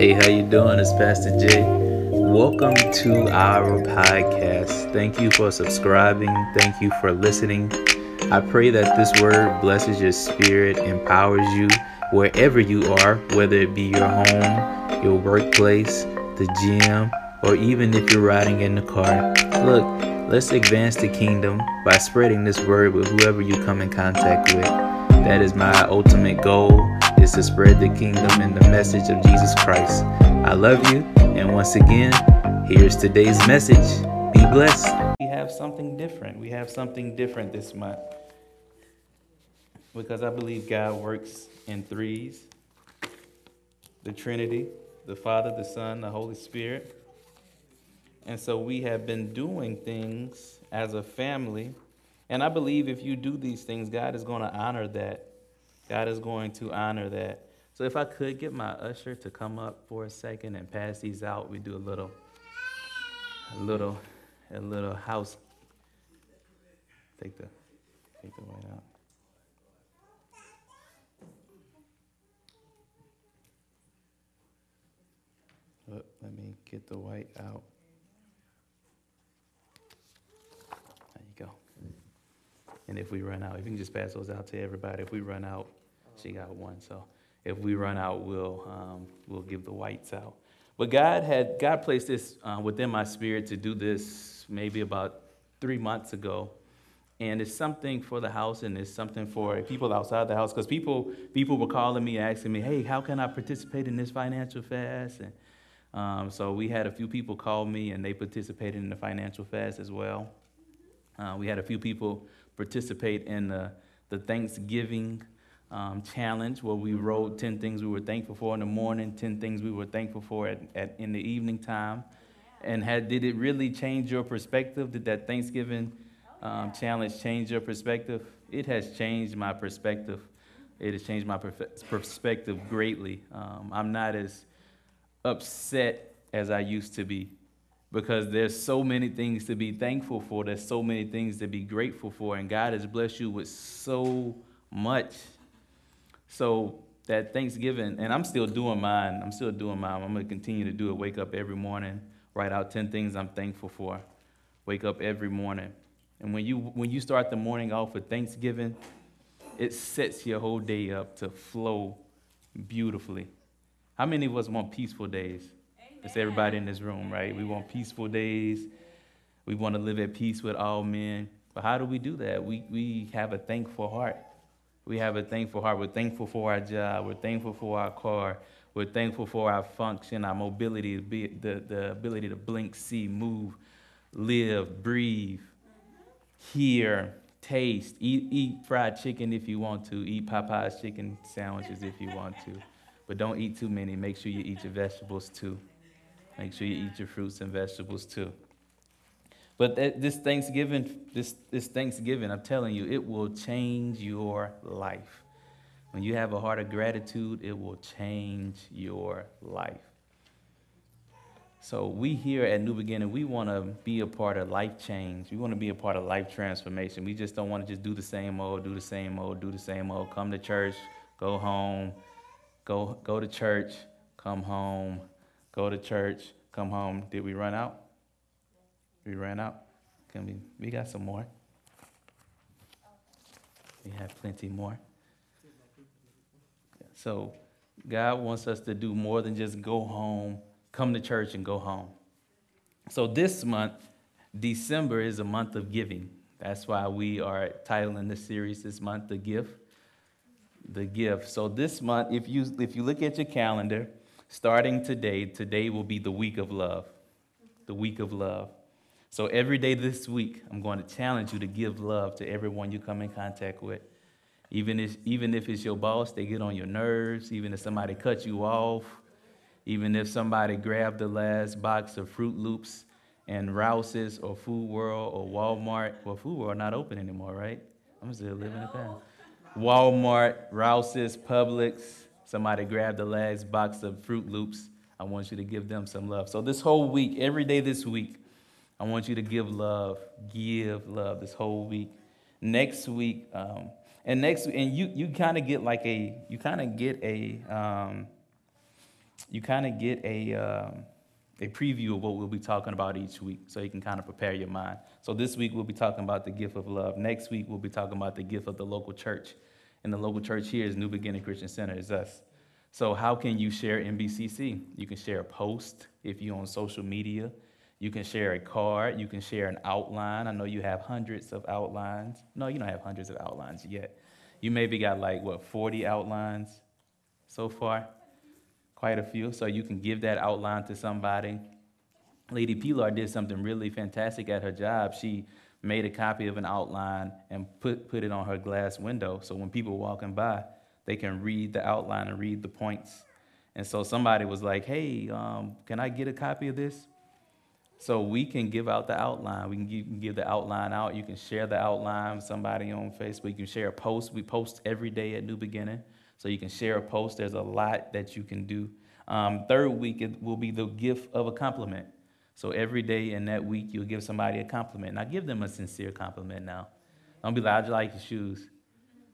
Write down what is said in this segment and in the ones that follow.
Hey, how you doing? It's Pastor Jay. Welcome to our podcast. Thank you for subscribing. Thank you for listening. I pray that this word blesses your spirit, empowers you wherever you are, whether it be your home, your workplace, the gym, or even if you're riding in the car. Look, let's advance the kingdom by spreading this word with whoever you come in contact with. That is my ultimate goal is to spread the kingdom and the message of Jesus Christ. I love you, and once again, here's today's message. Be blessed. We have something different. We have something different this month. Because I believe God works in threes the Trinity, the Father, the Son, the Holy Spirit. And so we have been doing things as a family. And I believe if you do these things, God is going to honor that God is going to honor that. So if I could get my usher to come up for a second and pass these out, we do a little, a little, a little house. Take the, take the white out. Let me get the white out. There you go. And if we run out, if you can just pass those out to everybody, if we run out, she got one. So if we run out, we'll um, we'll give the whites out. But God had God placed this uh, within my spirit to do this maybe about three months ago, and it's something for the house and it's something for people outside the house because people people were calling me asking me, hey, how can I participate in this financial fast? And um, so we had a few people call me and they participated in the financial fast as well. Uh, we had a few people participate in the, the Thanksgiving um, challenge where we wrote 10 things we were thankful for in the morning, 10 things we were thankful for at, at, in the evening time. And had, did it really change your perspective? Did that Thanksgiving um, challenge change your perspective? It has changed my perspective. It has changed my perspective greatly. Um, I'm not as upset as I used to be because there's so many things to be thankful for. There's so many things to be grateful for. And God has blessed you with so much so that Thanksgiving, and I'm still doing mine. I'm still doing mine. I'm going to continue to do it. Wake up every morning, write out 10 things I'm thankful for. Wake up every morning. And when you, when you start the morning off with Thanksgiving, it sets your whole day up to flow beautifully. How many of us want peaceful days? Amen. It's everybody in this room, right? We want peaceful days. We want to live at peace with all men. But how do we do that? We, we have a thankful heart. We have a thankful heart. We're thankful for our job. We're thankful for our car. We're thankful for our function, our mobility, the, the ability to blink, see, move, live, breathe, hear, taste. Eat, eat fried chicken if you want to. Eat Popeye's chicken sandwiches if you want to. But don't eat too many. Make sure you eat your vegetables too. Make sure you eat your fruits and vegetables too. But this Thanksgiving, this, this Thanksgiving, I'm telling you, it will change your life. When you have a heart of gratitude, it will change your life. So we here at New Beginning, we want to be a part of life change. We want to be a part of life transformation. We just don't want to just do the same old, do the same old, do the same old. Come to church, go home, go go to church, come home, go to church, come home. Did we run out? We ran out. Can we? We got some more. We have plenty more. So, God wants us to do more than just go home, come to church, and go home. So, this month, December is a month of giving. That's why we are titling the series this month, The Gift. The Gift. So, this month, if you, if you look at your calendar, starting today, today will be the week of love. The week of love. So every day this week, I'm going to challenge you to give love to everyone you come in contact with. Even if, even if it's your boss, they get on your nerves. Even if somebody cuts you off. Even if somebody grabbed the last box of Fruit Loops and Rouse's or Food World or Walmart. Well, Food World not open anymore, right? I'm still living it down. Walmart, Rouse's, Publix. Somebody grabbed the last box of Fruit Loops. I want you to give them some love. So this whole week, every day this week, I want you to give love, give love this whole week. Next week, um, and next, and you you kind of get like a you kind of get a um, you kind of get a, um, a preview of what we'll be talking about each week so you can kind of prepare your mind. So this week we'll be talking about the gift of love. Next week we'll be talking about the gift of the local church. And the local church here is New Beginning Christian Center, is us. So how can you share NBCC? You can share a post if you're on social media. You can share a card. You can share an outline. I know you have hundreds of outlines. No, you don't have hundreds of outlines yet. You maybe got like, what, 40 outlines so far? Quite a few. So you can give that outline to somebody. Lady Pilar did something really fantastic at her job. She made a copy of an outline and put, put it on her glass window. So when people walking by, they can read the outline and read the points. And so somebody was like, hey, um, can I get a copy of this? So we can give out the outline. We can give, give, the outline out. You can share the outline with somebody on Facebook. You can share a post. We post every day at New Beginning. So you can share a post. There's a lot that you can do. Um, third week it will be the gift of a compliment. So every day in that week, you'll give somebody a compliment. Now give them a sincere compliment now. Don't be like, I like your shoes.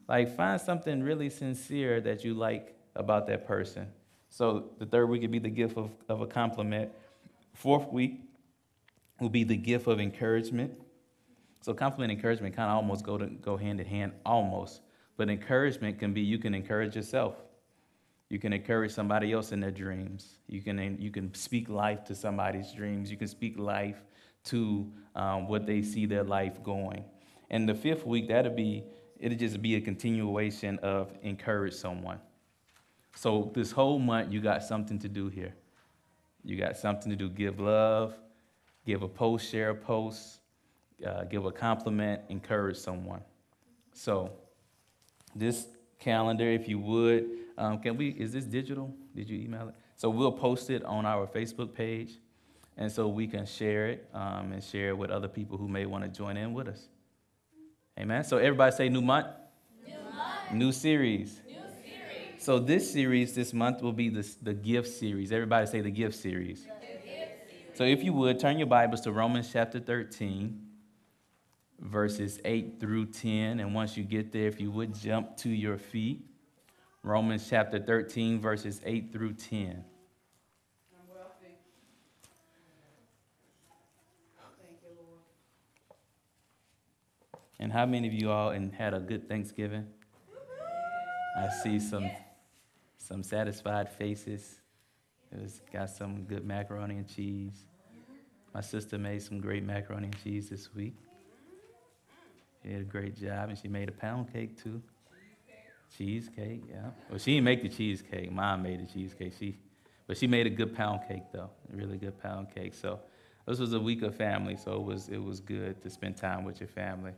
Like find something really sincere that you like about that person. So the third week would be the gift of, of a compliment. Fourth week, will be the gift of encouragement. So compliment and encouragement kind of almost go to go hand in hand, almost. But encouragement can be you can encourage yourself. You can encourage somebody else in their dreams. You can you can speak life to somebody's dreams. You can speak life to um, what they see their life going. And the fifth week that'll be it'll just be a continuation of encourage someone. So this whole month you got something to do here. You got something to do. Give love, give a post, share a post, uh, give a compliment, encourage someone. So, this calendar, if you would, um, can we, is this digital? Did you email it? So, we'll post it on our Facebook page, and so we can share it um, and share it with other people who may want to join in with us. Amen. So, everybody say new month. New, month. new series. New series. So, this series this month will be the, the gift series. Everybody say the gift series. So if you would, turn your Bibles to Romans chapter 13, verses 8 through 10. And once you get there, if you would jump to your feet. Romans chapter 13, verses 8 through 10. And how many of you all and had a good Thanksgiving? I see some some satisfied faces. It was got some good macaroni and cheese. My sister made some great macaroni and cheese this week. She did a great job, and she made a pound cake too. Cheesecake, yeah. Well, she didn't make the cheesecake. Mom made the cheesecake. She, but she made a good pound cake though, a really good pound cake. So this was a week of family, so it was it was good to spend time with your family.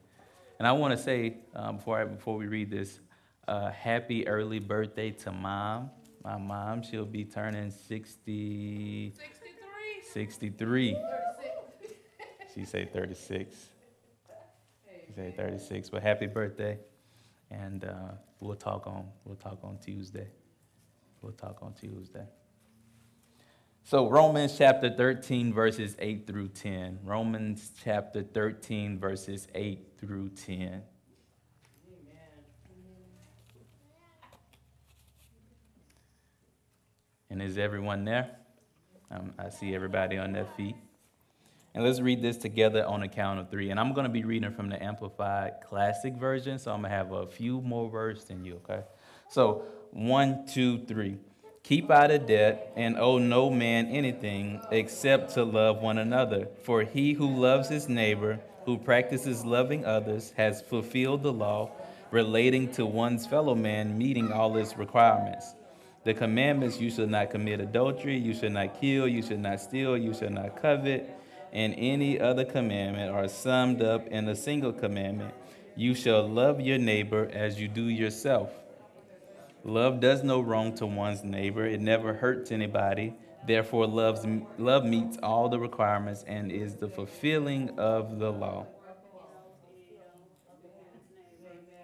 And I want to say um, before I, before we read this, uh, happy early birthday to mom my mom. She'll be turning 60, 63. 63. She say 36. She say 36. But happy birthday. And uh, we'll talk on we'll talk on Tuesday. We'll talk on Tuesday. So Romans chapter 13 verses 8 through 10. Romans chapter 13 verses 8 through 10. And is everyone there? Um, I see everybody on their feet. And let's read this together on a count of three. And I'm going to be reading from the Amplified Classic Version, so I'm going to have a few more words than you, okay? So, one, two, three. Keep out of debt and owe no man anything except to love one another. For he who loves his neighbor, who practices loving others, has fulfilled the law relating to one's fellow man, meeting all its requirements. The commandments you should not commit adultery, you should not kill, you should not steal, you should not covet, and any other commandment are summed up in a single commandment you shall love your neighbor as you do yourself. Love does no wrong to one's neighbor, it never hurts anybody. Therefore, loves, love meets all the requirements and is the fulfilling of the law.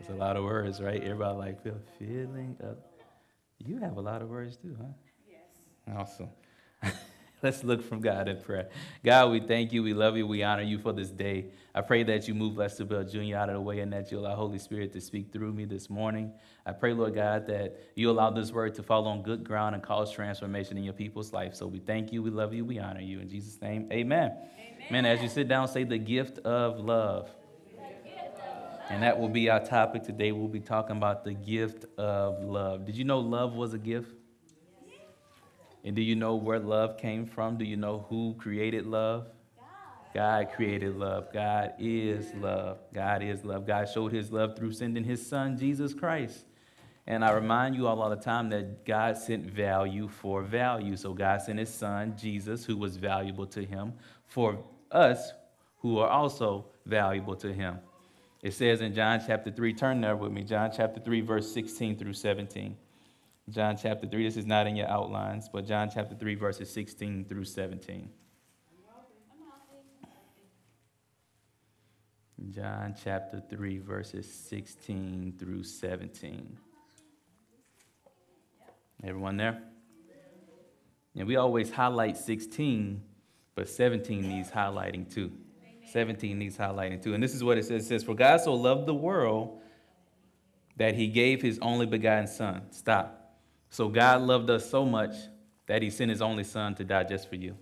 It's a lot of words, right? Everybody like fulfilling of you have a lot of words too, huh? Yes. Awesome. Let's look from God in prayer. God, we thank you, we love you, we honor you for this day. I pray that you move Lester Bell Jr. out of the way and that you allow Holy Spirit to speak through me this morning. I pray, Lord God, that you allow this word to fall on good ground and cause transformation in your people's life. So we thank you, we love you, we honor you. In Jesus' name, amen. Amen. Man, as you sit down, say the gift of love. And that will be our topic today. We'll be talking about the gift of love. Did you know love was a gift? And do you know where love came from? Do you know who created love? God created love. God is love. God is love. God showed his love through sending his son, Jesus Christ. And I remind you all, all the time that God sent value for value. So God sent his son, Jesus, who was valuable to him, for us who are also valuable to him. It says in John chapter 3, turn there with me, John chapter 3, verse 16 through 17. John chapter 3, this is not in your outlines, but John chapter 3, verses 16 through 17. John chapter 3, verses 16 through 17. Everyone there? And we always highlight 16, but 17 needs highlighting too. 17 needs highlighting too. And this is what it says. It says, For God so loved the world that he gave his only begotten son. Stop. So God loved us so much that he sent his only son to die just for you.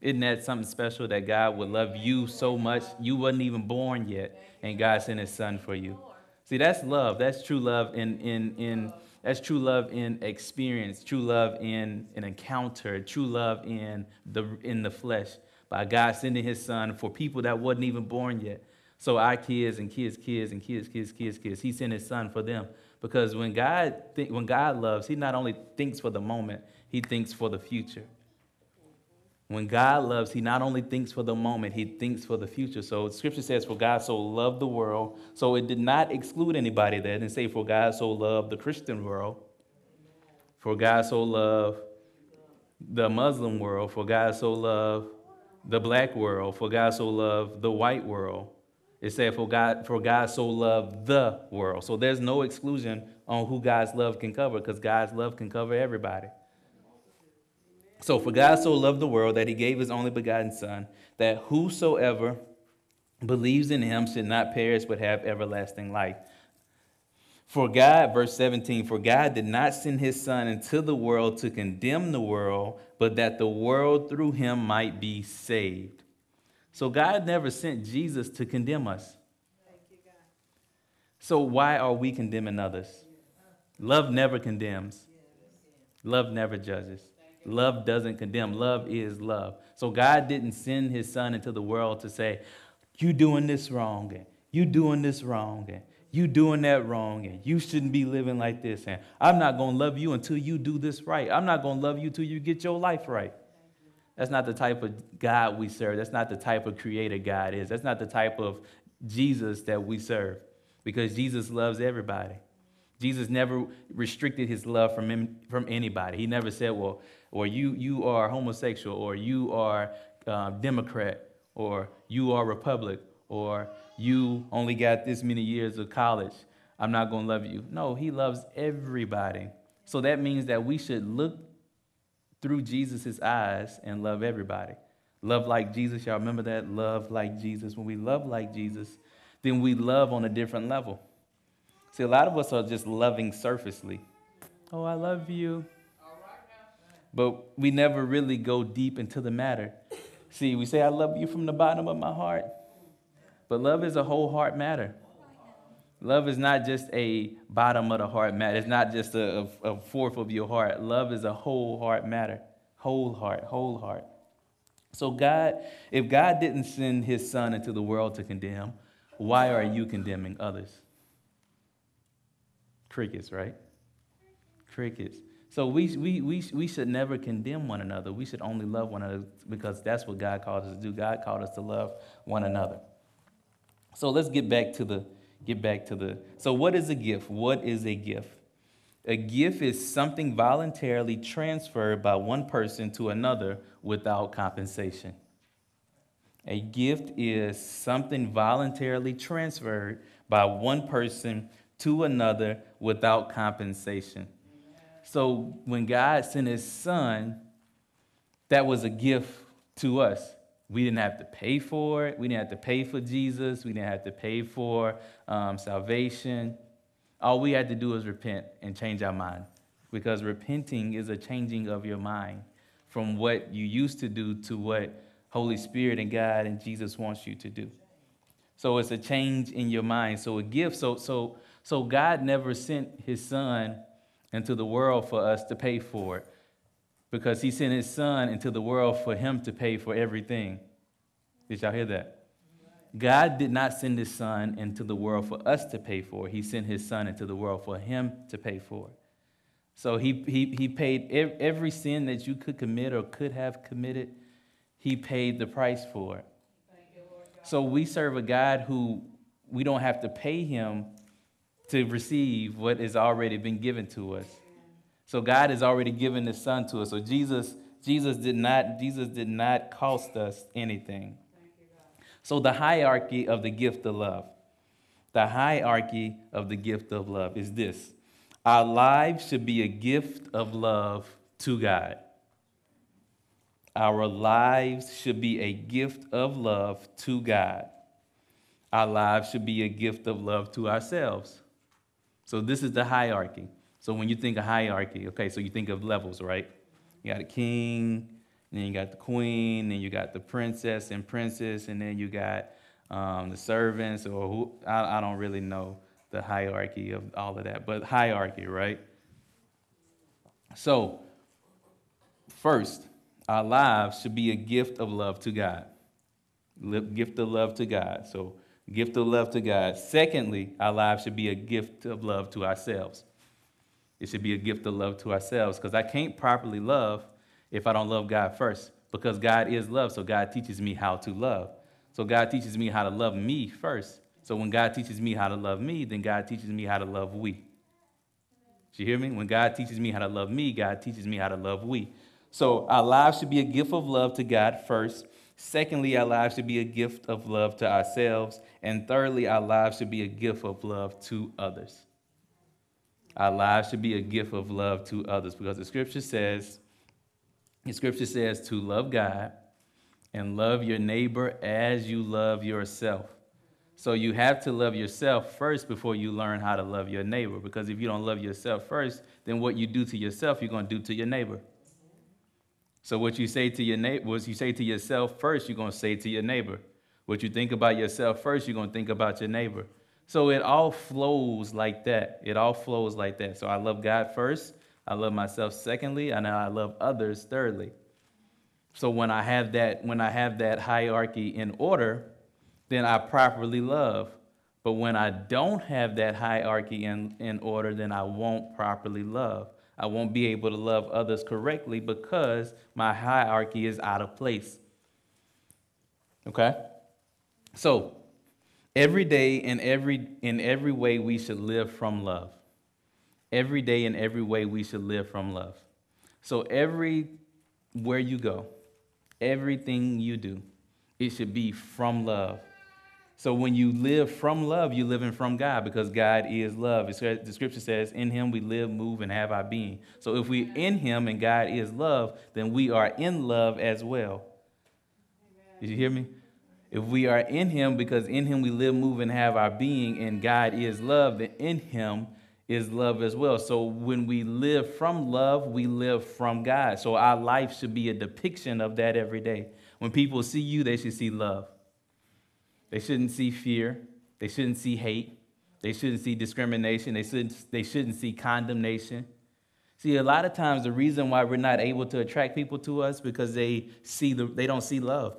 Isn't that something special that God would love you so much? You wasn't even born yet, and God sent his son for you. See, that's love. That's true love in in in that's true love in experience, true love in an encounter, true love in the in the flesh. By God sending his son for people that wasn't even born yet. So our kids and kids, kids and kids, kids, kids, kids, he sent his son for them because when God, when God loves, He not only thinks for the moment, He thinks for the future. When God loves, He not only thinks for the moment, He thinks for the future. So Scripture says, For God so loved the world. So it did not exclude anybody there. and say, For God so loved the Christian world. For God so loved the Muslim world. For God so loved the black world. For God so loved the white world. It said, for God, for God so loved the world. So there's no exclusion on who God's love can cover because God's love can cover everybody. So for God so loved the world that he gave his only begotten Son, that whosoever believes in him should not perish but have everlasting life. For God, verse 17, for God did not send his Son into the world to condemn the world, but that the world through him might be saved. So God never sent Jesus to condemn us. So why are we condemning others? Love never condemns. Love never judges. Love doesn't condemn. Love is love. So God didn't send his son into the world to say, you doing this wrong you doing this wrong and you doing that wrong and you shouldn't be living like this and I'm not going to love you until you do this right. I'm not going to love you until you get your life right. That's not the type of God we serve. That's not the type of creator God is. That's not the type of Jesus that we serve because Jesus loves everybody. Jesus never restricted his love from, him, from anybody. He never said, well, or you, you are homosexual, or you are uh, Democrat, or you are Republic, or you only got this many years of college. I'm not going to love you. No, he loves everybody. So that means that we should look through Jesus' eyes and love everybody. Love like Jesus, y'all remember that? Love like Jesus. When we love like Jesus, then we love on a different level. See, a lot of us are just loving surfacely. Oh, I love you. But we never really go deep into the matter. See, we say, I love you from the bottom of my heart. But love is a whole heart matter. Love is not just a bottom of the heart matter. It's not just a, a, fourth of your heart. Love is a whole heart matter. Whole heart, whole heart. So, God, if God didn't send his son into the world to condemn, why are you condemning others? Crickets, right? Crickets. So we, we, we, we should never condemn one another. We should only love one another because that's what God called us to do. God called us to love one another. So let's get back to the get back to the. So, what is a gift? What is a gift? A gift is something voluntarily transferred by one person to another without compensation. A gift is something voluntarily transferred by one person to another without compensation. So when God sent his son, that was a gift to us. We didn't have to pay for it. We didn't have to pay for Jesus. We didn't have to pay for um, salvation. All we had to do was repent and change our mind because repenting is a changing of your mind from what you used to do to what Holy Spirit and God and Jesus wants you to do. So it's a change in your mind. So a gift. So so so God never sent his son into the world for us to pay for it because he sent his son into the world for him to pay for everything. Did y'all hear that? God did not send his son into the world for us to pay for. He sent his son into the world for him to pay for. So he, he, he paid every sin that you could commit or could have committed, he paid the price for it. so we serve a God who we don't have to pay him to receive what has already been given to us. So God has already given his son to us. So Jesus, Jesus did not, Jesus did not cost us anything. So the hierarchy of the gift of love. The hierarchy of the gift of love is this. Our lives should be a gift of love to God. Our lives should be a gift of love to God. Our lives should be a gift of love to ourselves. So this is the hierarchy. So when you think of hierarchy, okay, so you think of levels, right? You got a king, and then you got the queen, then you got the princess and princess, and then you got um, the servants, or who, I, I don't really know the hierarchy of all of that, but hierarchy, right? So, first, our lives should be a gift of love to God. Gift of love to God. So, gift of love to God. Secondly, our lives should be a gift of love to ourselves. It should be a gift of love to ourselves because I can't properly love if I don't love God first because God is love. So God teaches me how to love. So God teaches me how to love me first. So when God teaches me how to love me, then God teaches me how to love we. Did you hear me? When God teaches me how to love me, God teaches me how to love we. So our lives should be a gift of love to God first. Secondly, our lives should be a gift of love to ourselves. And thirdly, our lives should be a gift of love to others. Our lives should be a gift of love to others because the scripture says, the scripture says to love God and love your neighbor as you love yourself. So you have to love yourself first before you learn how to love your neighbor. Because if you don't love yourself first, then what you do to yourself, you're going to do to your neighbor. So what you say to your neighbor, what you say to yourself first, you're going to say to your neighbor. What you think about yourself first, you're going to think about your neighbor. So it all flows like that. It all flows like that. So I love God first. I love myself secondly, and I love others thirdly. So when I have that, when I have that hierarchy in order, then I properly love. But when I don't have that hierarchy in, in order, then I won't properly love. I won't be able to love others correctly because my hierarchy is out of place. Okay? So, every day in every in every way we should live from love. Every day in every way we should live from love. So every where you go, everything you do, it should be from love. So when you live from love, you're living from God because God is love. The scripture says, In him we live, move, and have our being. So if we're in him and God is love, then we are in love as well. Did you hear me? If we are in him, because in him we live, move, and have our being, and God is love, then in him is love as well. So when we live from love, we live from God. So our life should be a depiction of that every day. When people see you, they should see love. They shouldn't see fear. They shouldn't see hate. They shouldn't see discrimination. They shouldn't, they shouldn't see condemnation. See, a lot of times the reason why we're not able to attract people to us because they see the, they don't see love.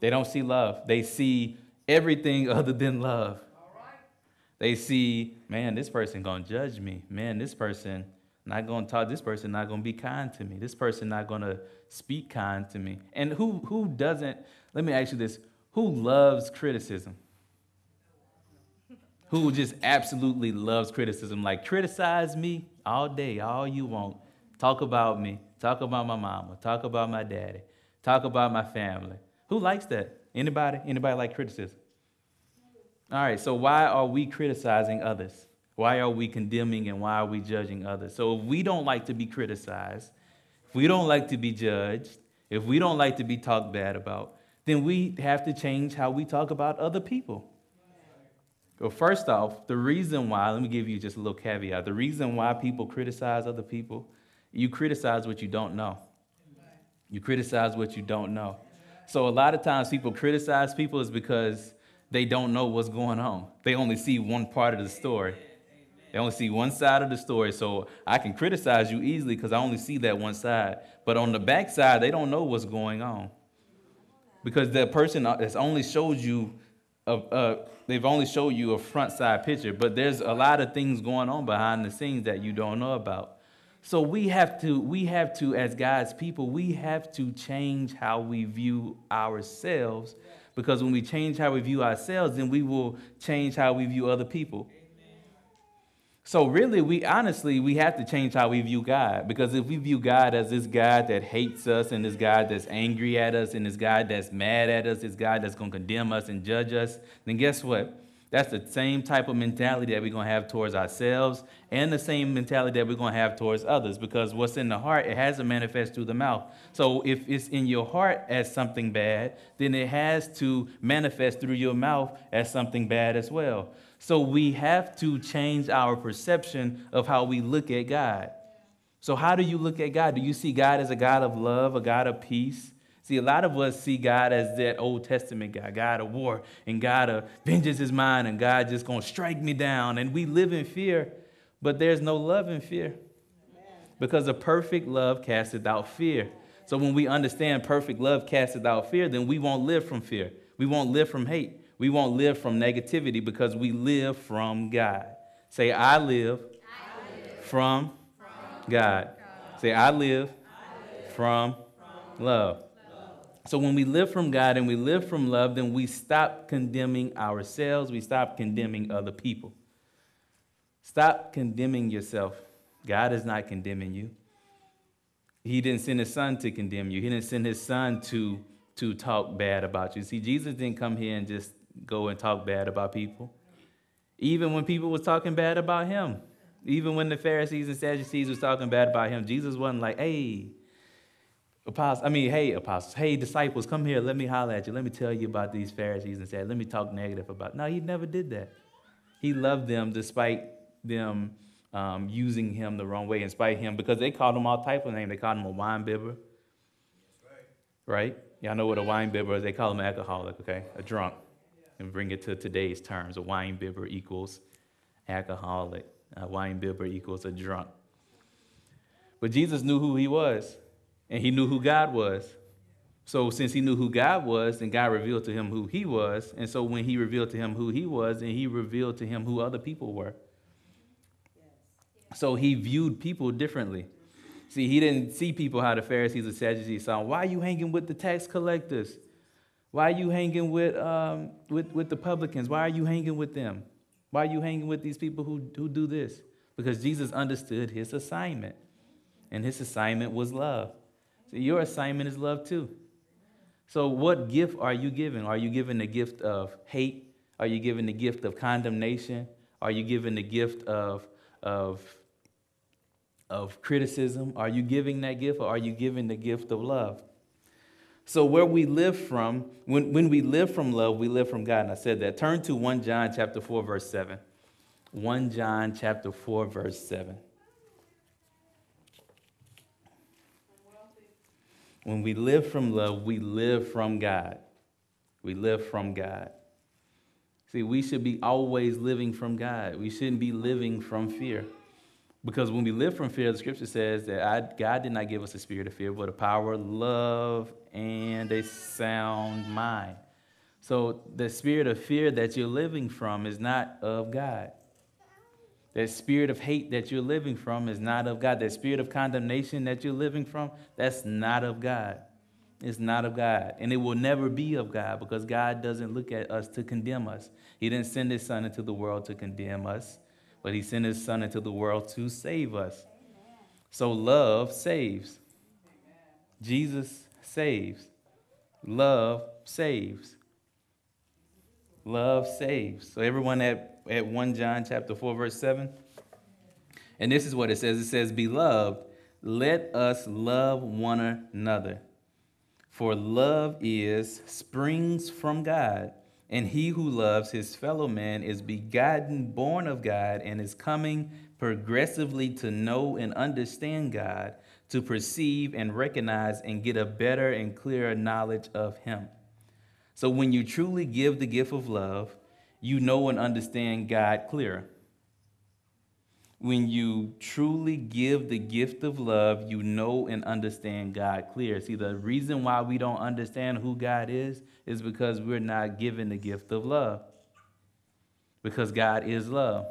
They don't see love. They see everything other than love. They see, man, this person gonna judge me. Man, this person not gonna talk. This person not gonna be kind to me. This person not gonna speak kind to me. And who who doesn't? Let me ask you this: who loves criticism? Who just absolutely loves criticism? Like, criticize me all day, all you want. Talk about me. Talk about my mama. Talk about my daddy. Talk about my family. Who likes that? Anybody? Anybody like criticism? All right, so why are we criticizing others? Why are we condemning and why are we judging others? So if we don't like to be criticized, if we don't like to be judged, if we don't like to be talked bad about, then we have to change how we talk about other people. Well, first off, the reason why, let me give you just a little caveat. The reason why people criticize other people, you criticize what you don't know. You criticize what you don't know. So a lot of times people criticize people is because they don't know what's going on. They only see one part of the story. They only see one side of the story. So I can criticize you easily because I only see that one side. But on the back side, they don't know what's going on. Because the person uh, has only showed you a, a, they've only showed you a front side picture, but there's a lot of things going on behind the scenes that you don't know about. So we have to, we have to, as God's people, we have to change how we view ourselves. Because when we change how we view ourselves, then we will change how we view other people. So really, we honestly we have to change how we view God because if we view God as this God that hates us and this God that's angry at us and this God that's mad at us, this God that's going to condemn us and judge us, then guess what? That's the same type of mentality that we're going to have towards ourselves and the same mentality that we're going to have towards others because what's in the heart, it has to manifest through the mouth. So if it's in your heart as something bad, then it has to manifest through your mouth as something bad as well. So we have to change our perception of how we look at God. So, how do you look at God? Do you see God as a God of love, a God of peace? See, a lot of us see God as that Old Testament God, God of war, and God of vengeance is mine, and God just gonna strike me down. And we live in fear, but there's no love in fear. Because a perfect love casteth out fear. So when we understand perfect love casteth out fear, then we won't live from fear. We won't live from hate. We won't live from negativity because we live from God. Say, I live, I live from, from God. God. Say, I live, I live from, from love. So when we live from God and we live from love, then we stop condemning ourselves, we stop condemning other people. Stop condemning yourself. God is not condemning you. He didn't send his son to condemn you. He didn't send his son to, to talk bad about you. See, Jesus didn't come here and just go and talk bad about people. Even when people was talking bad about him, even when the Pharisees and Sadducees was talking bad about him, Jesus wasn't like, hey, apostles, I mean, hey, apostles, hey, disciples, come here, let me holler at you. Let me tell you about these Pharisees and say, let me talk negative about. No, he never did that. He loved them despite them um, using him the wrong way, in spite of him, because they called him all type of names. They called him a wine bibber. Right. Y'all know what a wine bibber is. They call him an alcoholic, okay? A drunk and bring it to today's terms. A wine bibber equals alcoholic. A wine bibber equals a drunk. But Jesus knew who he was, and he knew who God was. So since he knew who God was, then God revealed to him who he was. And so when he revealed to him who he was, then he revealed to him who other people were. So he viewed people differently. See, he didn't see people how the Pharisees and Sadducees saw. Why are you hanging with the tax collectors? Why are you hanging with, um, with, with the publicans? Why are you hanging with them? Why are you hanging with these people who, who do this? Because Jesus understood his assignment, and his assignment was love. Your assignment is love too. So, what gift are you giving? Are you giving the gift of hate? Are you giving the gift of condemnation? Are you giving the gift of, of, of criticism? Are you giving that gift, or are you giving the gift of love? So where we live from, when, when we live from love, we live from God. And I said that. Turn to 1 John chapter 4, verse 7. 1 John chapter 4, verse 7. When we live from love, we live from God. We live from God. See, we should be always living from God. We shouldn't be living from fear. Because when we live from fear, the scripture says that I, God did not give us a spirit of fear, but a power, love, and a sound mind. So the spirit of fear that you're living from is not of God. That spirit of hate that you're living from is not of God. That spirit of condemnation that you're living from, that's not of God. It's not of God. And it will never be of God because God doesn't look at us to condemn us. He didn't send his son into the world to condemn us but he sent his son into the world to save us. So love saves. Jesus saves. Love saves. Love saves. So everyone at, at 1 John chapter 4, verse 7. And this is what it says. It says, Beloved, let us love one another. For love is springs from God, and he who loves his fellow man is begotten, born of God, and is coming progressively to know and understand God, to perceive and recognize and get a better and clearer knowledge of him. So when you truly give the gift of love, you know and understand God clearer when you truly give the gift of love, you know and understand God clear. See, the reason why we don't understand who God is is because we're not given the gift of love. Because God is love.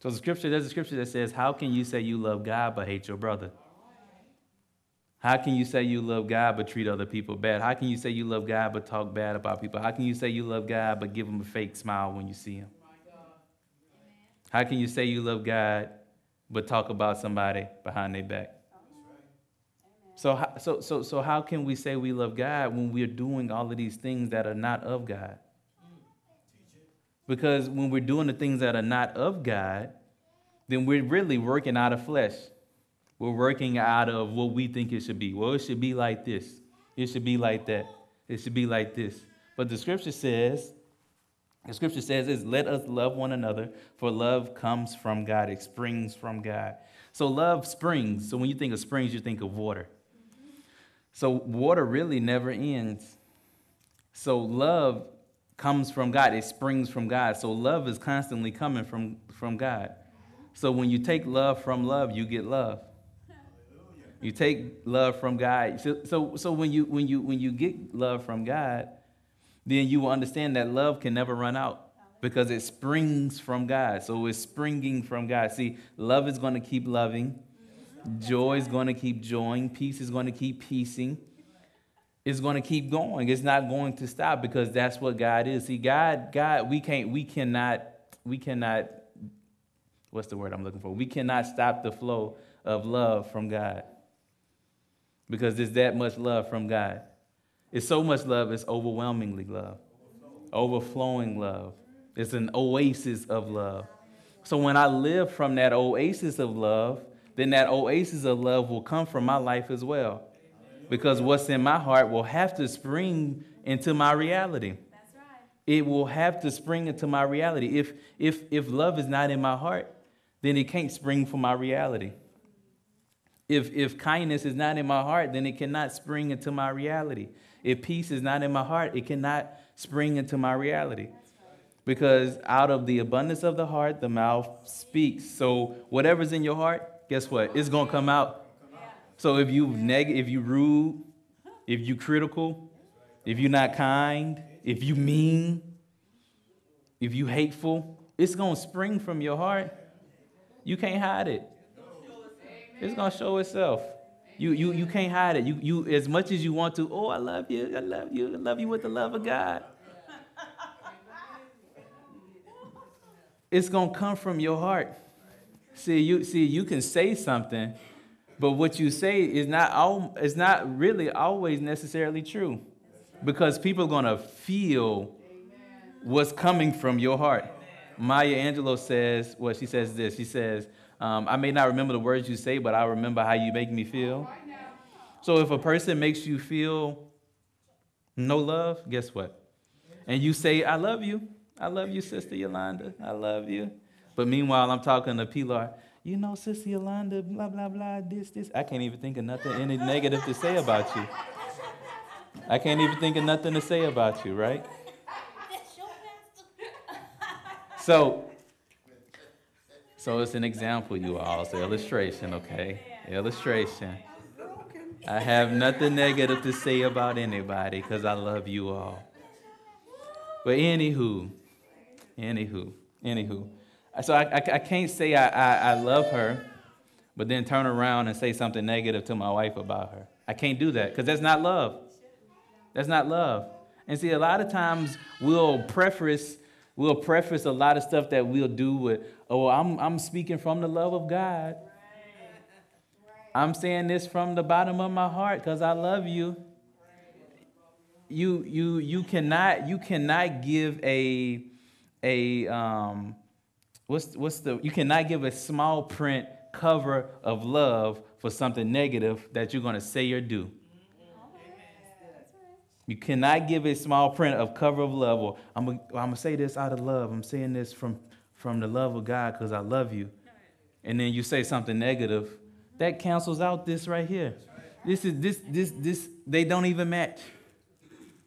So the scripture, there's a scripture that says, How can you say you love God but hate your brother? How can you say you love God but treat other people bad? How can you say you love God but talk bad about people? How can you say you love God but give them a fake smile when you see him? How can you say you love God but talk about somebody behind their back? So, so, so, so how can we say we love God when we're doing all of these things that are not of God? Because when we're doing the things that are not of God, then we're really working out of flesh. We're working out of what we think it should be. Well, it should be like this. It should be like that. It should be like this. But the scripture says the scripture says is let us love one another, for love comes from God. It springs from God. So love springs. So when you think of springs, you think of water. So water really never ends. So love comes from God. It springs from God. So love is constantly coming from, from God. So when you take love from love, you get love. You take love from God. So, so, so when you when you when you get love from God, then you will understand that love can never run out because it springs from God. So it's springing from God. See, love is going to keep loving, joy is going to keep joying, peace is going to keep piecing. It's going to keep going. It's not going to stop because that's what God is. See, God, God, we can't, we cannot, we cannot, what's the word I'm looking for? We cannot stop the flow of love from God because there's that much love from God. It's so much love, it's overwhelmingly love, overflowing love. It's an oasis of love. So when I live from that oasis of love, then that oasis of love will come from my life as well. Because what's in my heart will have to spring into my reality. It will have to spring into my reality. If, if, if love is not in my heart, then it can't spring from my reality. If, if kindness is not in my heart, then it cannot spring into my reality. If peace is not in my heart, it cannot spring into my reality. Because out of the abundance of the heart, the mouth speaks. So whatever's in your heart, guess what? It's gonna come out. So if you neg- if you rude, if you critical, if you're not kind, if you mean, if you hateful, it's gonna spring from your heart. You can't hide it. It's gonna show itself. You, you, you can't hide it. You, you, as much as you want to, oh, I love you, I love you, I love you with the love of God. It's gonna come from your heart. See, you see, you can say something, but what you say is not all is not really always necessarily true. Because people are gonna feel what's coming from your heart. Maya Angelou says, well, she says this. She says, um, I may not remember the words you say, but I remember how you make me feel. So if a person makes you feel no love, guess what? And you say, I love you. I love you, Sister Yolanda. I love you. But meanwhile, I'm talking to Pilar. You know, Sister Yolanda, blah, blah, blah, this, this. I can't even think of nothing, any negative to say about you. I can't even think of nothing to say about you, right? So so it's an example, you all. It's an illustration, okay? Illustration. I have nothing negative to say about anybody because I love you all. But anywho, anywho, anywho. So I, I, I can't say I, I, I love her, but then turn around and say something negative to my wife about her. I can't do that because that's not love. That's not love. And see, a lot of times we'll preface we'll preface a lot of stuff that we'll do with, oh, I'm, I'm speaking from the love of God. I'm saying this from the bottom of my heart because I love you. You, you, you cannot, you cannot give a, a, um, what's, what's the, you cannot give a small print cover of love for something negative that you're going to say or do. You cannot give a small print of cover of love, or I'm I'm gonna say this out of love. I'm saying this from, from the love of God because I love you. And then you say something negative, that cancels out this right here. This is this this this they don't even match.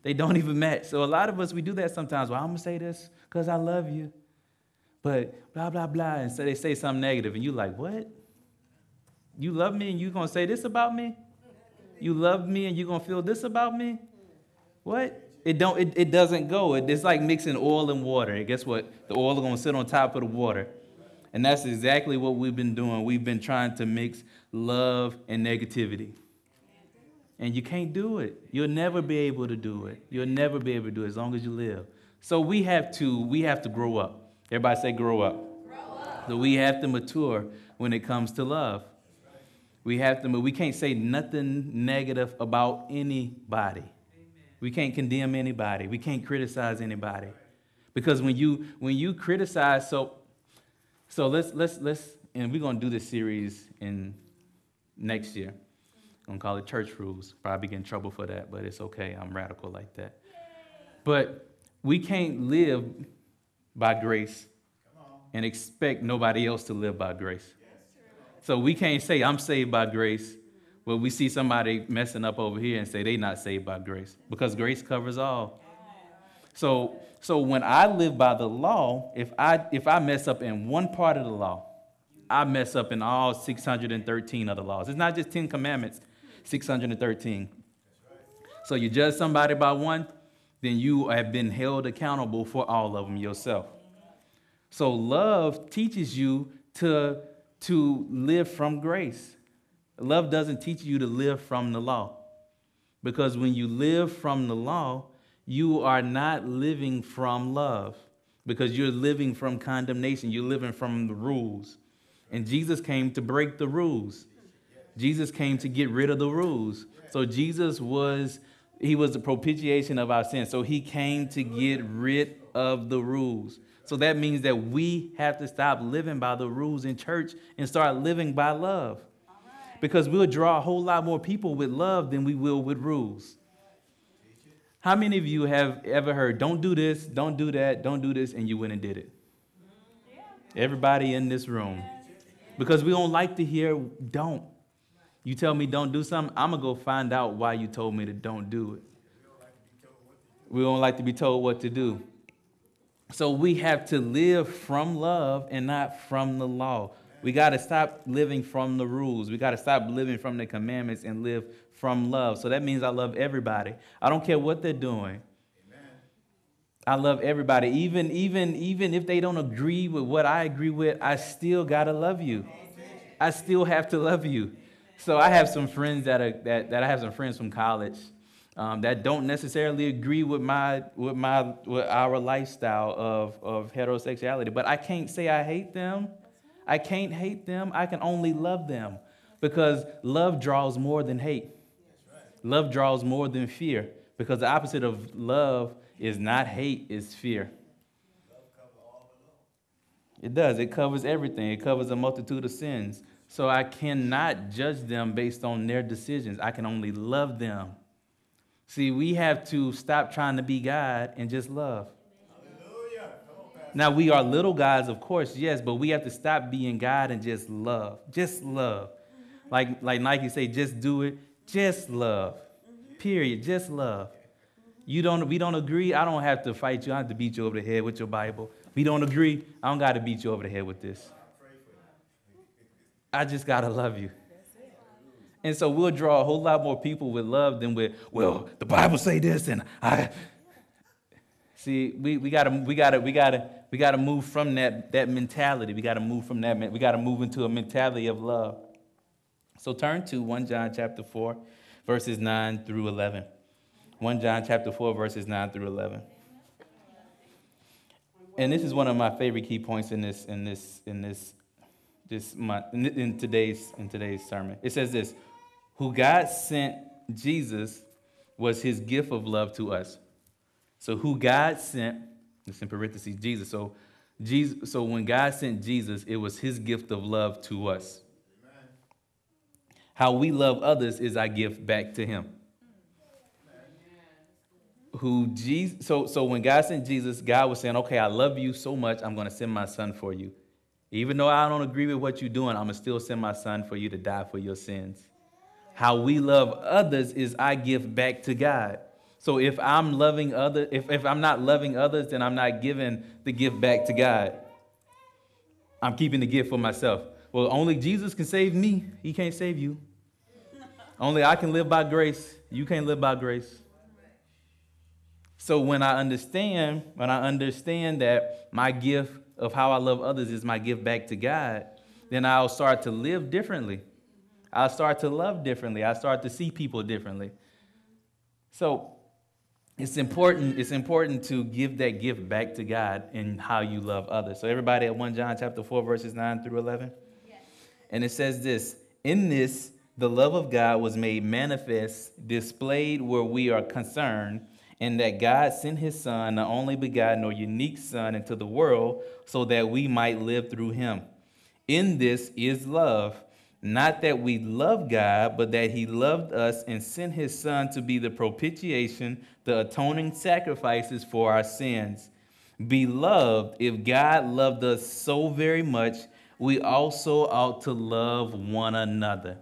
They don't even match. So a lot of us we do that sometimes. Well, I'm gonna say this because I love you. But blah blah blah. And so they say something negative, and you're like, what? You love me and you're gonna say this about me? You love me and you're gonna feel this about me? What? It don't. It, it doesn't go. It, it's like mixing oil and water. And guess what? The oil is gonna sit on top of the water, and that's exactly what we've been doing. We've been trying to mix love and negativity, and you can't do it. You'll never be able to do it. You'll never be able to do it as long as you live. So we have to. We have to grow up. Everybody say, grow up. Grow up. So we have to mature when it comes to love. We have to. We can't say nothing negative about anybody. We can't condemn anybody. We can't criticize anybody. Because when you when you criticize, so so let's let's let's and we're gonna do this series in next year. I'm gonna call it church rules. Probably get in trouble for that, but it's okay. I'm radical like that. But we can't live by grace and expect nobody else to live by grace. So we can't say I'm saved by grace well, we see somebody messing up over here and say they not saved by grace because grace covers all. So, so when I live by the law, if I if I mess up in one part of the law, I mess up in all 613 of the laws. It's not just 10 commandments, 613. So you judge somebody by one, then you have been held accountable for all of them yourself. So love teaches you to, to live from grace. Love doesn't teach you to live from the law. Because when you live from the law, you are not living from love because you're living from condemnation. You're living from the rules. And Jesus came to break the rules. Jesus came to get rid of the rules. So Jesus was he was the propitiation of our sins. So he came to get rid of the rules. So that means that we have to stop living by the rules in church and start living by love because we'll draw a whole lot more people with love than we will with rules. How many of you have ever heard, don't do this, don't do that, don't do this, and you went and did it? Everybody in this room. Because we don't like to hear, don't. You tell me don't do something, I'm going to go find out why you told me to don't do it. We don't like to be told what to do. So we have to live from love and not from the law. We got to stop living from the rules. We got to stop living from the commandments and live from love. So that means I love everybody. I don't care what they're doing. I love everybody. Even, even, even if they don't agree with what I agree with, I still got to love you. I still have to love you. So I have some friends that are that, that I have some friends from college um, that don't necessarily agree with my with my with our lifestyle of, of heterosexuality. But I can't say I hate them I can't hate them. I can only love them because love draws more than hate. Love draws more than fear because the opposite of love is not hate, is fear. It does. It covers everything. It covers a multitude of sins. So I cannot judge them based on their decisions. I can only love them. See, we have to stop trying to be God and just love. Now, we are little guys, of course, yes, but we have to stop being God and just love. Just love. Like, like Nike say, just do it. Just love. Period. Just love. You don't, we don't agree. I don't have to fight you. I don't have to beat you over the head with your Bible. We don't agree. I don't got to beat you over the head with this. I just got to love you. And so we'll draw a whole lot more people with love than with, well, the Bible say this, and I. See, we, we gotta we gotta we gotta we got to move from that, that mentality. We got to move from that. We got to move into a mentality of love. So turn to 1 John chapter 4, verses 9 through 11. 1 John chapter 4, verses 9 through 11. And this is one of my favorite key points in this, in this, in this, this month, in today's, in today's sermon. It says this, who God sent Jesus was his gift of love to us. So who God sent it's in parentheses, Jesus. So, Jesus. so when God sent Jesus, it was his gift of love to us. Amen. How we love others is our gift back to him. Who Jesus so so when God sent Jesus, God was saying, Okay, I love you so much, I'm gonna send my son for you. Even though I don't agree with what you're doing, I'm gonna still send my son for you to die for your sins. How we love others is I give back to God. So if I'm loving other, if, if I'm not loving others, then I'm not giving the gift back to God. I'm keeping the gift for myself. Well, only Jesus can save me. He can't save you. only I can live by grace. You can't live by grace. So when I understand, when I understand that my gift of how I love others is my gift back to God, then I'll start to live differently. I'll start to love differently. I start to see people differently. So it's important, it's important to give that gift back to God in how you love others. So everybody at 1 John chapter 4, verses 9 through 11. Yes. And it says this: In this the love of God was made manifest, displayed where we are concerned, and that God sent his Son, the only begotten or unique Son, into the world so that we might live through him. In this is love not that we love God, but that He loved us and sent His Son to be the propitiation, the atoning sacrifices for our sins. Beloved, if God loved us so very much, we also ought to love one another.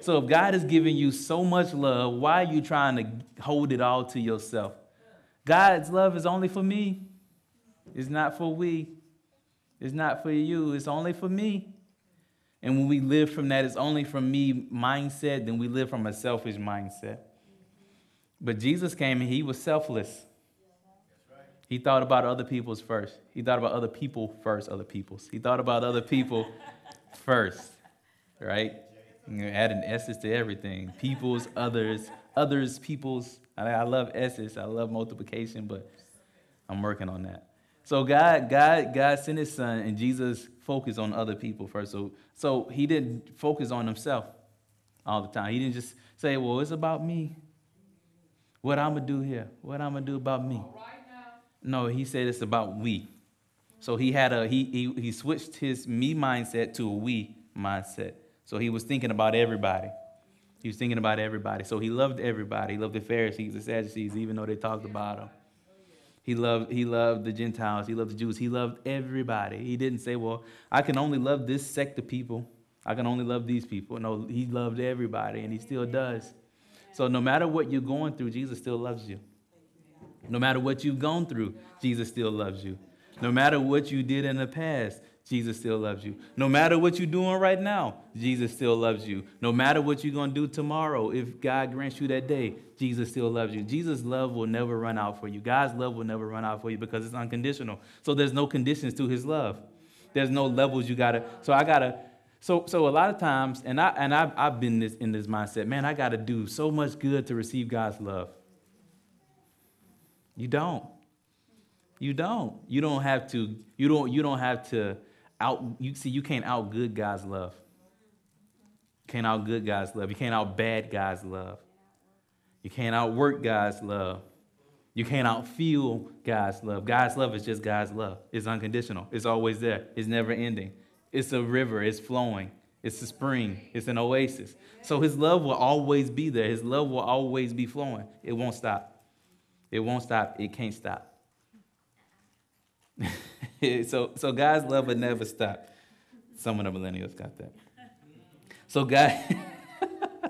So if God is giving you so much love, why are you trying to hold it all to yourself? God's love is only for me. It's not for we. It's not for you. It's only for me. And when we live from that, it's only from me mindset, then we live from a selfish mindset. But Jesus came and he was selfless. He thought about other people's first. He thought about other people first, other people's. He thought about other people first, right? You add an S's to everything. People's, others, others, people's. I, love S's. I love multiplication, but I'm working on that. So God, God, God sent his son, and Jesus focused on other people first. So, so he didn't focus on himself all the time. He didn't just say, Well, it's about me. What I'm gonna do here? What I'm gonna do about me? Oh, no, he said it's about we. So he had a he, he he switched his me mindset to a we mindset. So he was thinking about everybody. He was thinking about everybody. So he loved everybody. He loved the Pharisees, the Sadducees, even though they talked about him. He loved, he loved the Gentiles. He loved the Jews. He loved everybody. He didn't say, well, I can only love this sect of people. I can only love these people. No, he loved everybody, and he still does. So no matter what you're going through, Jesus still loves you. No matter what you've gone through, Jesus still loves you. No matter what you did in the past, Jesus still loves you. No matter what you're doing right now, Jesus still loves you. No matter what you're going to do tomorrow, if God grants you that day, Jesus still loves you. Jesus' love will never run out for you. God's love will never run out for you because it's unconditional. So there's no conditions to his love. There's no levels you got to. So I got to. So, so a lot of times, and, I, and I've, I've been this, in this mindset, man, I got to do so much good to receive God's love. You don't. You don't. You don't have to, you don't, you don't have to out, you see, you can't outgood God's love. You can't outgood God's love. You can't outbad God's love. You can't outwork God's love. You can't outfeel God's love. God's love is just God's love. It's unconditional. It's always there. It's never ending. It's a river. It's flowing. It's a spring. It's an oasis. So his love will always be there. His love will always be flowing. It won't stop. It won't stop. It can't stop. so, so God's love will never stop. Some of the millennials got that. So God,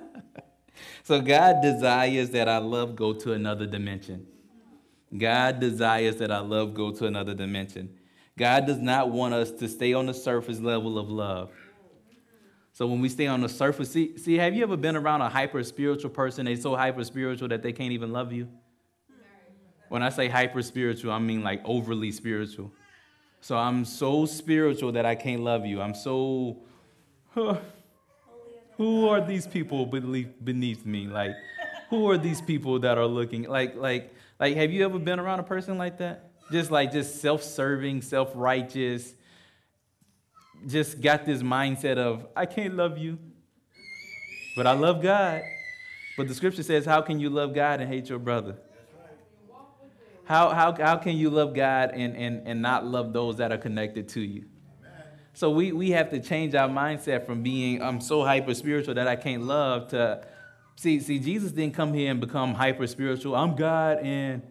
so God desires that our love go to another dimension. God desires that our love go to another dimension. God does not want us to stay on the surface level of love. So when we stay on the surface, see, see, have you ever been around a hyper spiritual person? They're so hyper spiritual that they can't even love you. When I say hyper spiritual, I mean like overly spiritual. So I'm so spiritual that I can't love you. I'm so. Huh, who are these people beneath me? Like, who are these people that are looking like like like? Have you ever been around a person like that? Just like just self-serving, self-righteous. Just got this mindset of I can't love you, but I love God. But the scripture says, "How can you love God and hate your brother?" How, how, how can you love God and, and, and not love those that are connected to you? So we, we have to change our mindset from being I'm so hyper spiritual that I can't love to see see Jesus didn't come here and become hyper spiritual. I'm God and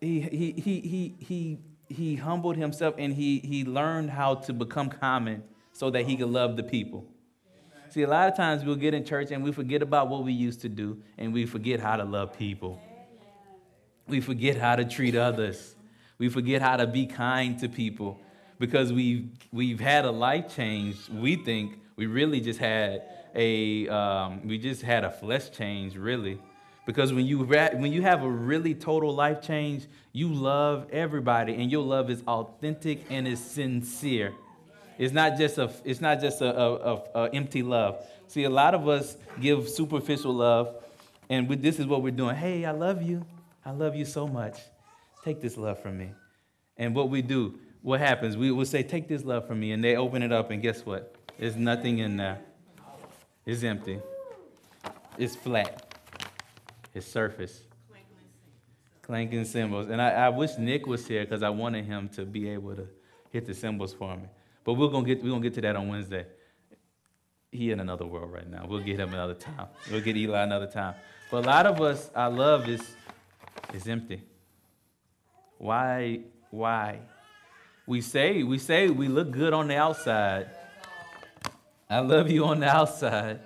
he he he he he he humbled himself and he he learned how to become common so that he could love the people. See, a lot of times we'll get in church and we forget about what we used to do and we forget how to love people. We forget how to treat others. We forget how to be kind to people because we've, we've had a life change. We think we really just had a, um, we just had a flesh change, really. Because when you, when you have a really total life change, you love everybody and your love is authentic and is sincere. It's not just a, it's not just a, a, a, empty love. See, a lot of us give superficial love, and we, this is what we're doing. Hey, I love you. I love you so much. Take this love from me. And what we do, what happens? We will say, Take this love from me. And they open it up, and guess what? There's nothing in there. It's empty. It's flat. It's surface. Clanking cymbals. And I, I wish Nick was here because I wanted him to be able to hit the cymbals for me. But we're gonna get we're gonna get to that on Wednesday. He in another world right now. We'll get him another time. We'll get Eli another time. But a lot of us, our love is is empty. Why? Why? We say we say we look good on the outside. I love you on the outside.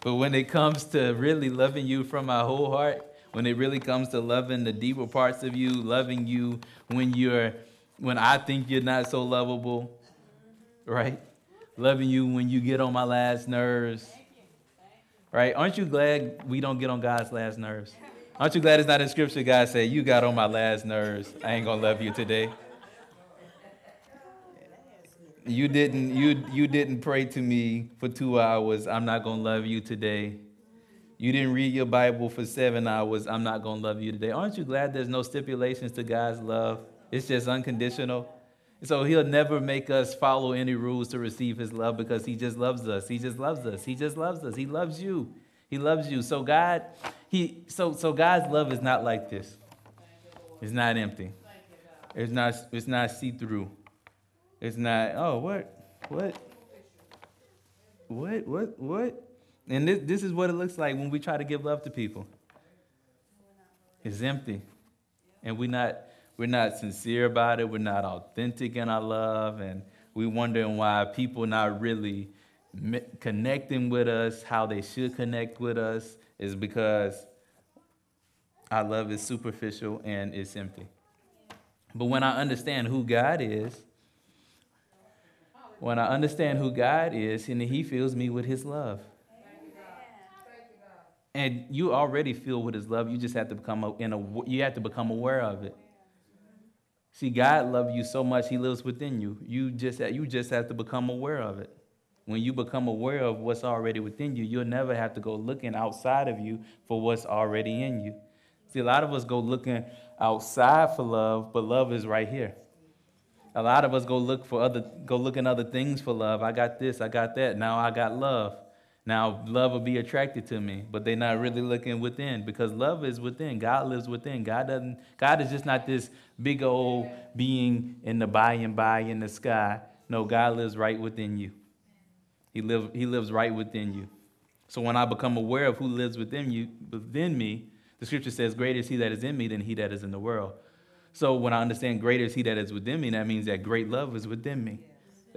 But when it comes to really loving you from my whole heart, when it really comes to loving the deeper parts of you, loving you when you're when I think you're not so lovable, right? Loving you when you get on my last nerves. Right? Aren't you glad we don't get on God's last nerves? Aren't you glad it's not in scripture God said, You got on my last nerves. I ain't gonna love you today. You didn't you you didn't pray to me for two hours. I'm not gonna love you today. You didn't read your Bible for seven hours. I'm not gonna love you today. Aren't you glad there's no stipulations to God's love? It's just unconditional. So he'll never make us follow any rules to receive his love because he just loves us. He just loves us. He just loves us. He loves you. He loves you. So God, he so so God's love is not like this. It's not empty. It's not it's not see-through. It's not, oh what? What? What? What? What? And this, this is what it looks like when we try to give love to people. It's empty. And we're not we're not sincere about it, we're not authentic in our love, and we're wondering why people not really connecting with us how they should connect with us is because our love is superficial and it's empty. But when I understand who God is, when I understand who God is, and He fills me with His love. And you already feel with His love. You just have to become in a, you have to become aware of it. See, God loves you so much; He lives within you. You just you just have to become aware of it. When you become aware of what's already within you, you'll never have to go looking outside of you for what's already in you. See, a lot of us go looking outside for love, but love is right here. A lot of us go look for other, go looking other things for love. I got this, I got that. Now I got love. Now love will be attracted to me, but they're not really looking within because love is within. God lives within. God doesn't. God is just not this big old being in the by and by in the sky. No, God lives right within you. He live, He lives right within you. So when I become aware of who lives within you, within me, the scripture says, Greater is he that is in me than he that is in the world. So when I understand greater is he that is within me, that means that great love is within me.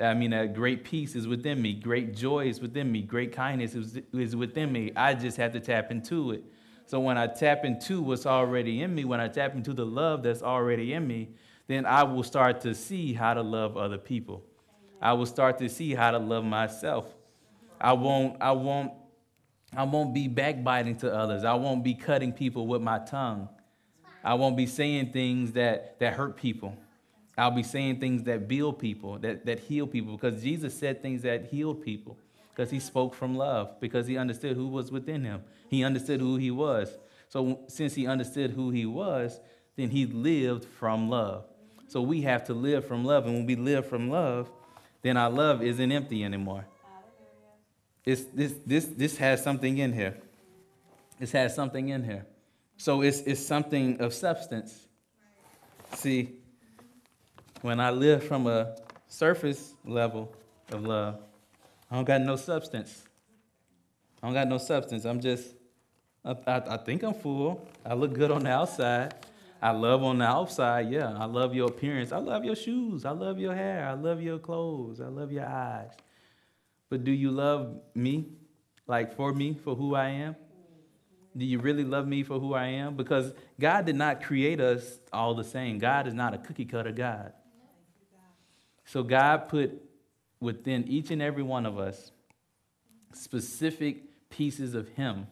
I mean that great peace is within me, great joy is within me, great kindness is, is within me. I just have to tap into it. So when I tap into what's already in me, when I tap into the love that's already in me, then I will start to see how to love other people. I will start to see how to love myself. I won't, I won't, I won't be backbiting to others. I won't be cutting people with my tongue. I won't be saying things that, that hurt people. I'll be saying things that build people, that, that heal people, because Jesus said things that healed people, because he spoke from love, because he understood who was within him. He understood who he was. So since he understood who he was, then he lived from love. So we have to live from love. And when we live from love, then our love isn't empty anymore. It's, this, this, this has something in here. This has something in here. So it's, it's something of substance. See, when I live from a surface level of love. I don't got no substance. I don't got no substance. I'm just, I, I, I think I'm full. I look good on the outside. I love on the outside, yeah. I love your appearance. I love your shoes. I love your hair. I love your clothes. I love your eyes. But do you love me? Like for me, for who I am? Do you really love me for who I am? Because God did not create us all the same. God is not a cookie cutter God. So God put within each and every one of us specific pieces of Him.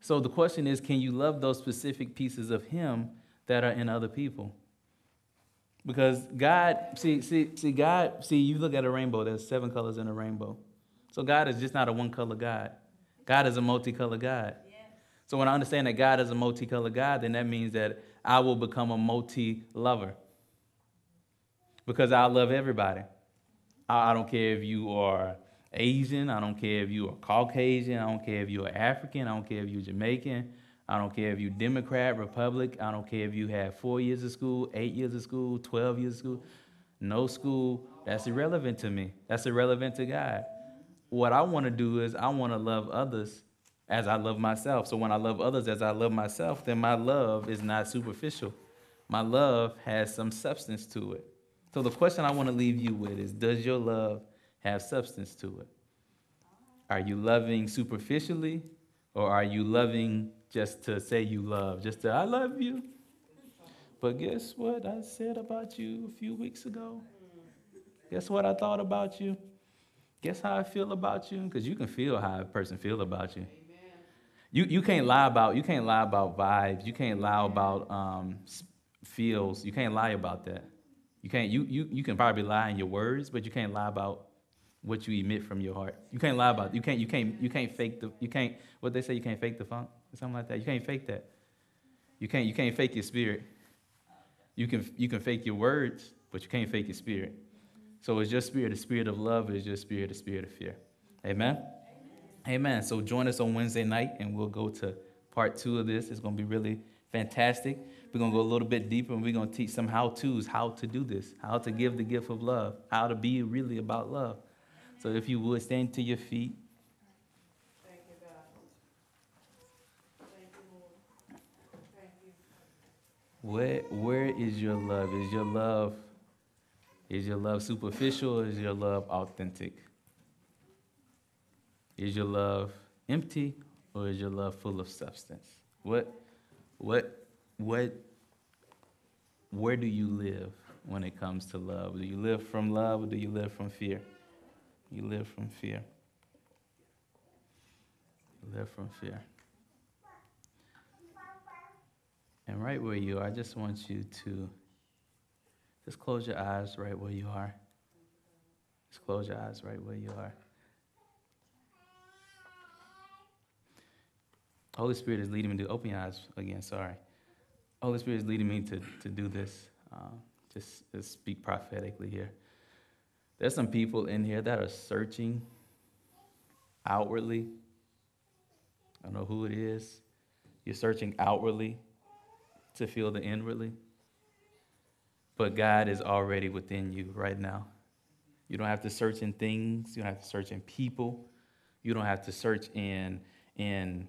So the question is can you love those specific pieces of Him that are in other people. Because God, see, see, see, God, see, you look at a rainbow, there's seven colors in a rainbow. So God is just not a one color God. God is a multicolored God. Yes. So when I understand that God is a multicolored God, then that means that I will become a multi lover. Because I love everybody. I don't care if you are Asian, I don't care if you are Caucasian, I don't care if you are African, I don't care if you're Jamaican, I don't care if you're Democrat, Republic. I don't care if you have four years of school, eight years of school, 12 years of school. No school. That's irrelevant to me. That's irrelevant to God. What I want to do is I want to love others as I love myself. So when I love others as I love myself, then my love is not superficial. My love has some substance to it. So the question I want to leave you with is Does your love have substance to it? Are you loving superficially or are you loving just to say you love, just to, I love you. But guess what I said about you a few weeks ago? Guess what I thought about you? Guess how I feel about you? Because you can feel how a person feel about you. You, you can't lie about you can't lie about vibes. You can't lie about um, feels. You can't lie about that. You can't you, you you can probably lie in your words, but you can't lie about what you emit from your heart. You can't lie about it. you can't you can't you can't fake the you can't what they say you can't fake the funk something like that. You can't fake that. You can't you can't fake your spirit. You can you can fake your words, but you can't fake your spirit. So it's your spirit, the spirit of love is your spirit, the spirit of fear. Amen? Amen. Amen. So join us on Wednesday night and we'll go to part two of this. It's gonna be really fantastic. We're going to go a little bit deeper and we're going to teach some how to's, how to do this, how to give the gift of love, how to be really about love. So if you would stand to your feet. Thank you, God. Thank you, Lord. Thank you. Where, where is your love? Is your love is your love superficial is your love authentic? Is your love empty or is your love full of substance? What what what where do you live when it comes to love? Do you live from love or do you live from fear? You live from fear. You live from fear. And right where you are, I just want you to just close your eyes right where you are. Just close your eyes right where you are. Holy Spirit is leading me to open your eyes again. Sorry. Holy Spirit is leading me to, to do this. Uh, just, just speak prophetically here. There's some people in here that are searching outwardly. I don't know who it is. You're searching outwardly to feel the inwardly. But God is already within you right now. You don't have to search in things, you don't have to search in people, you don't have to search in, in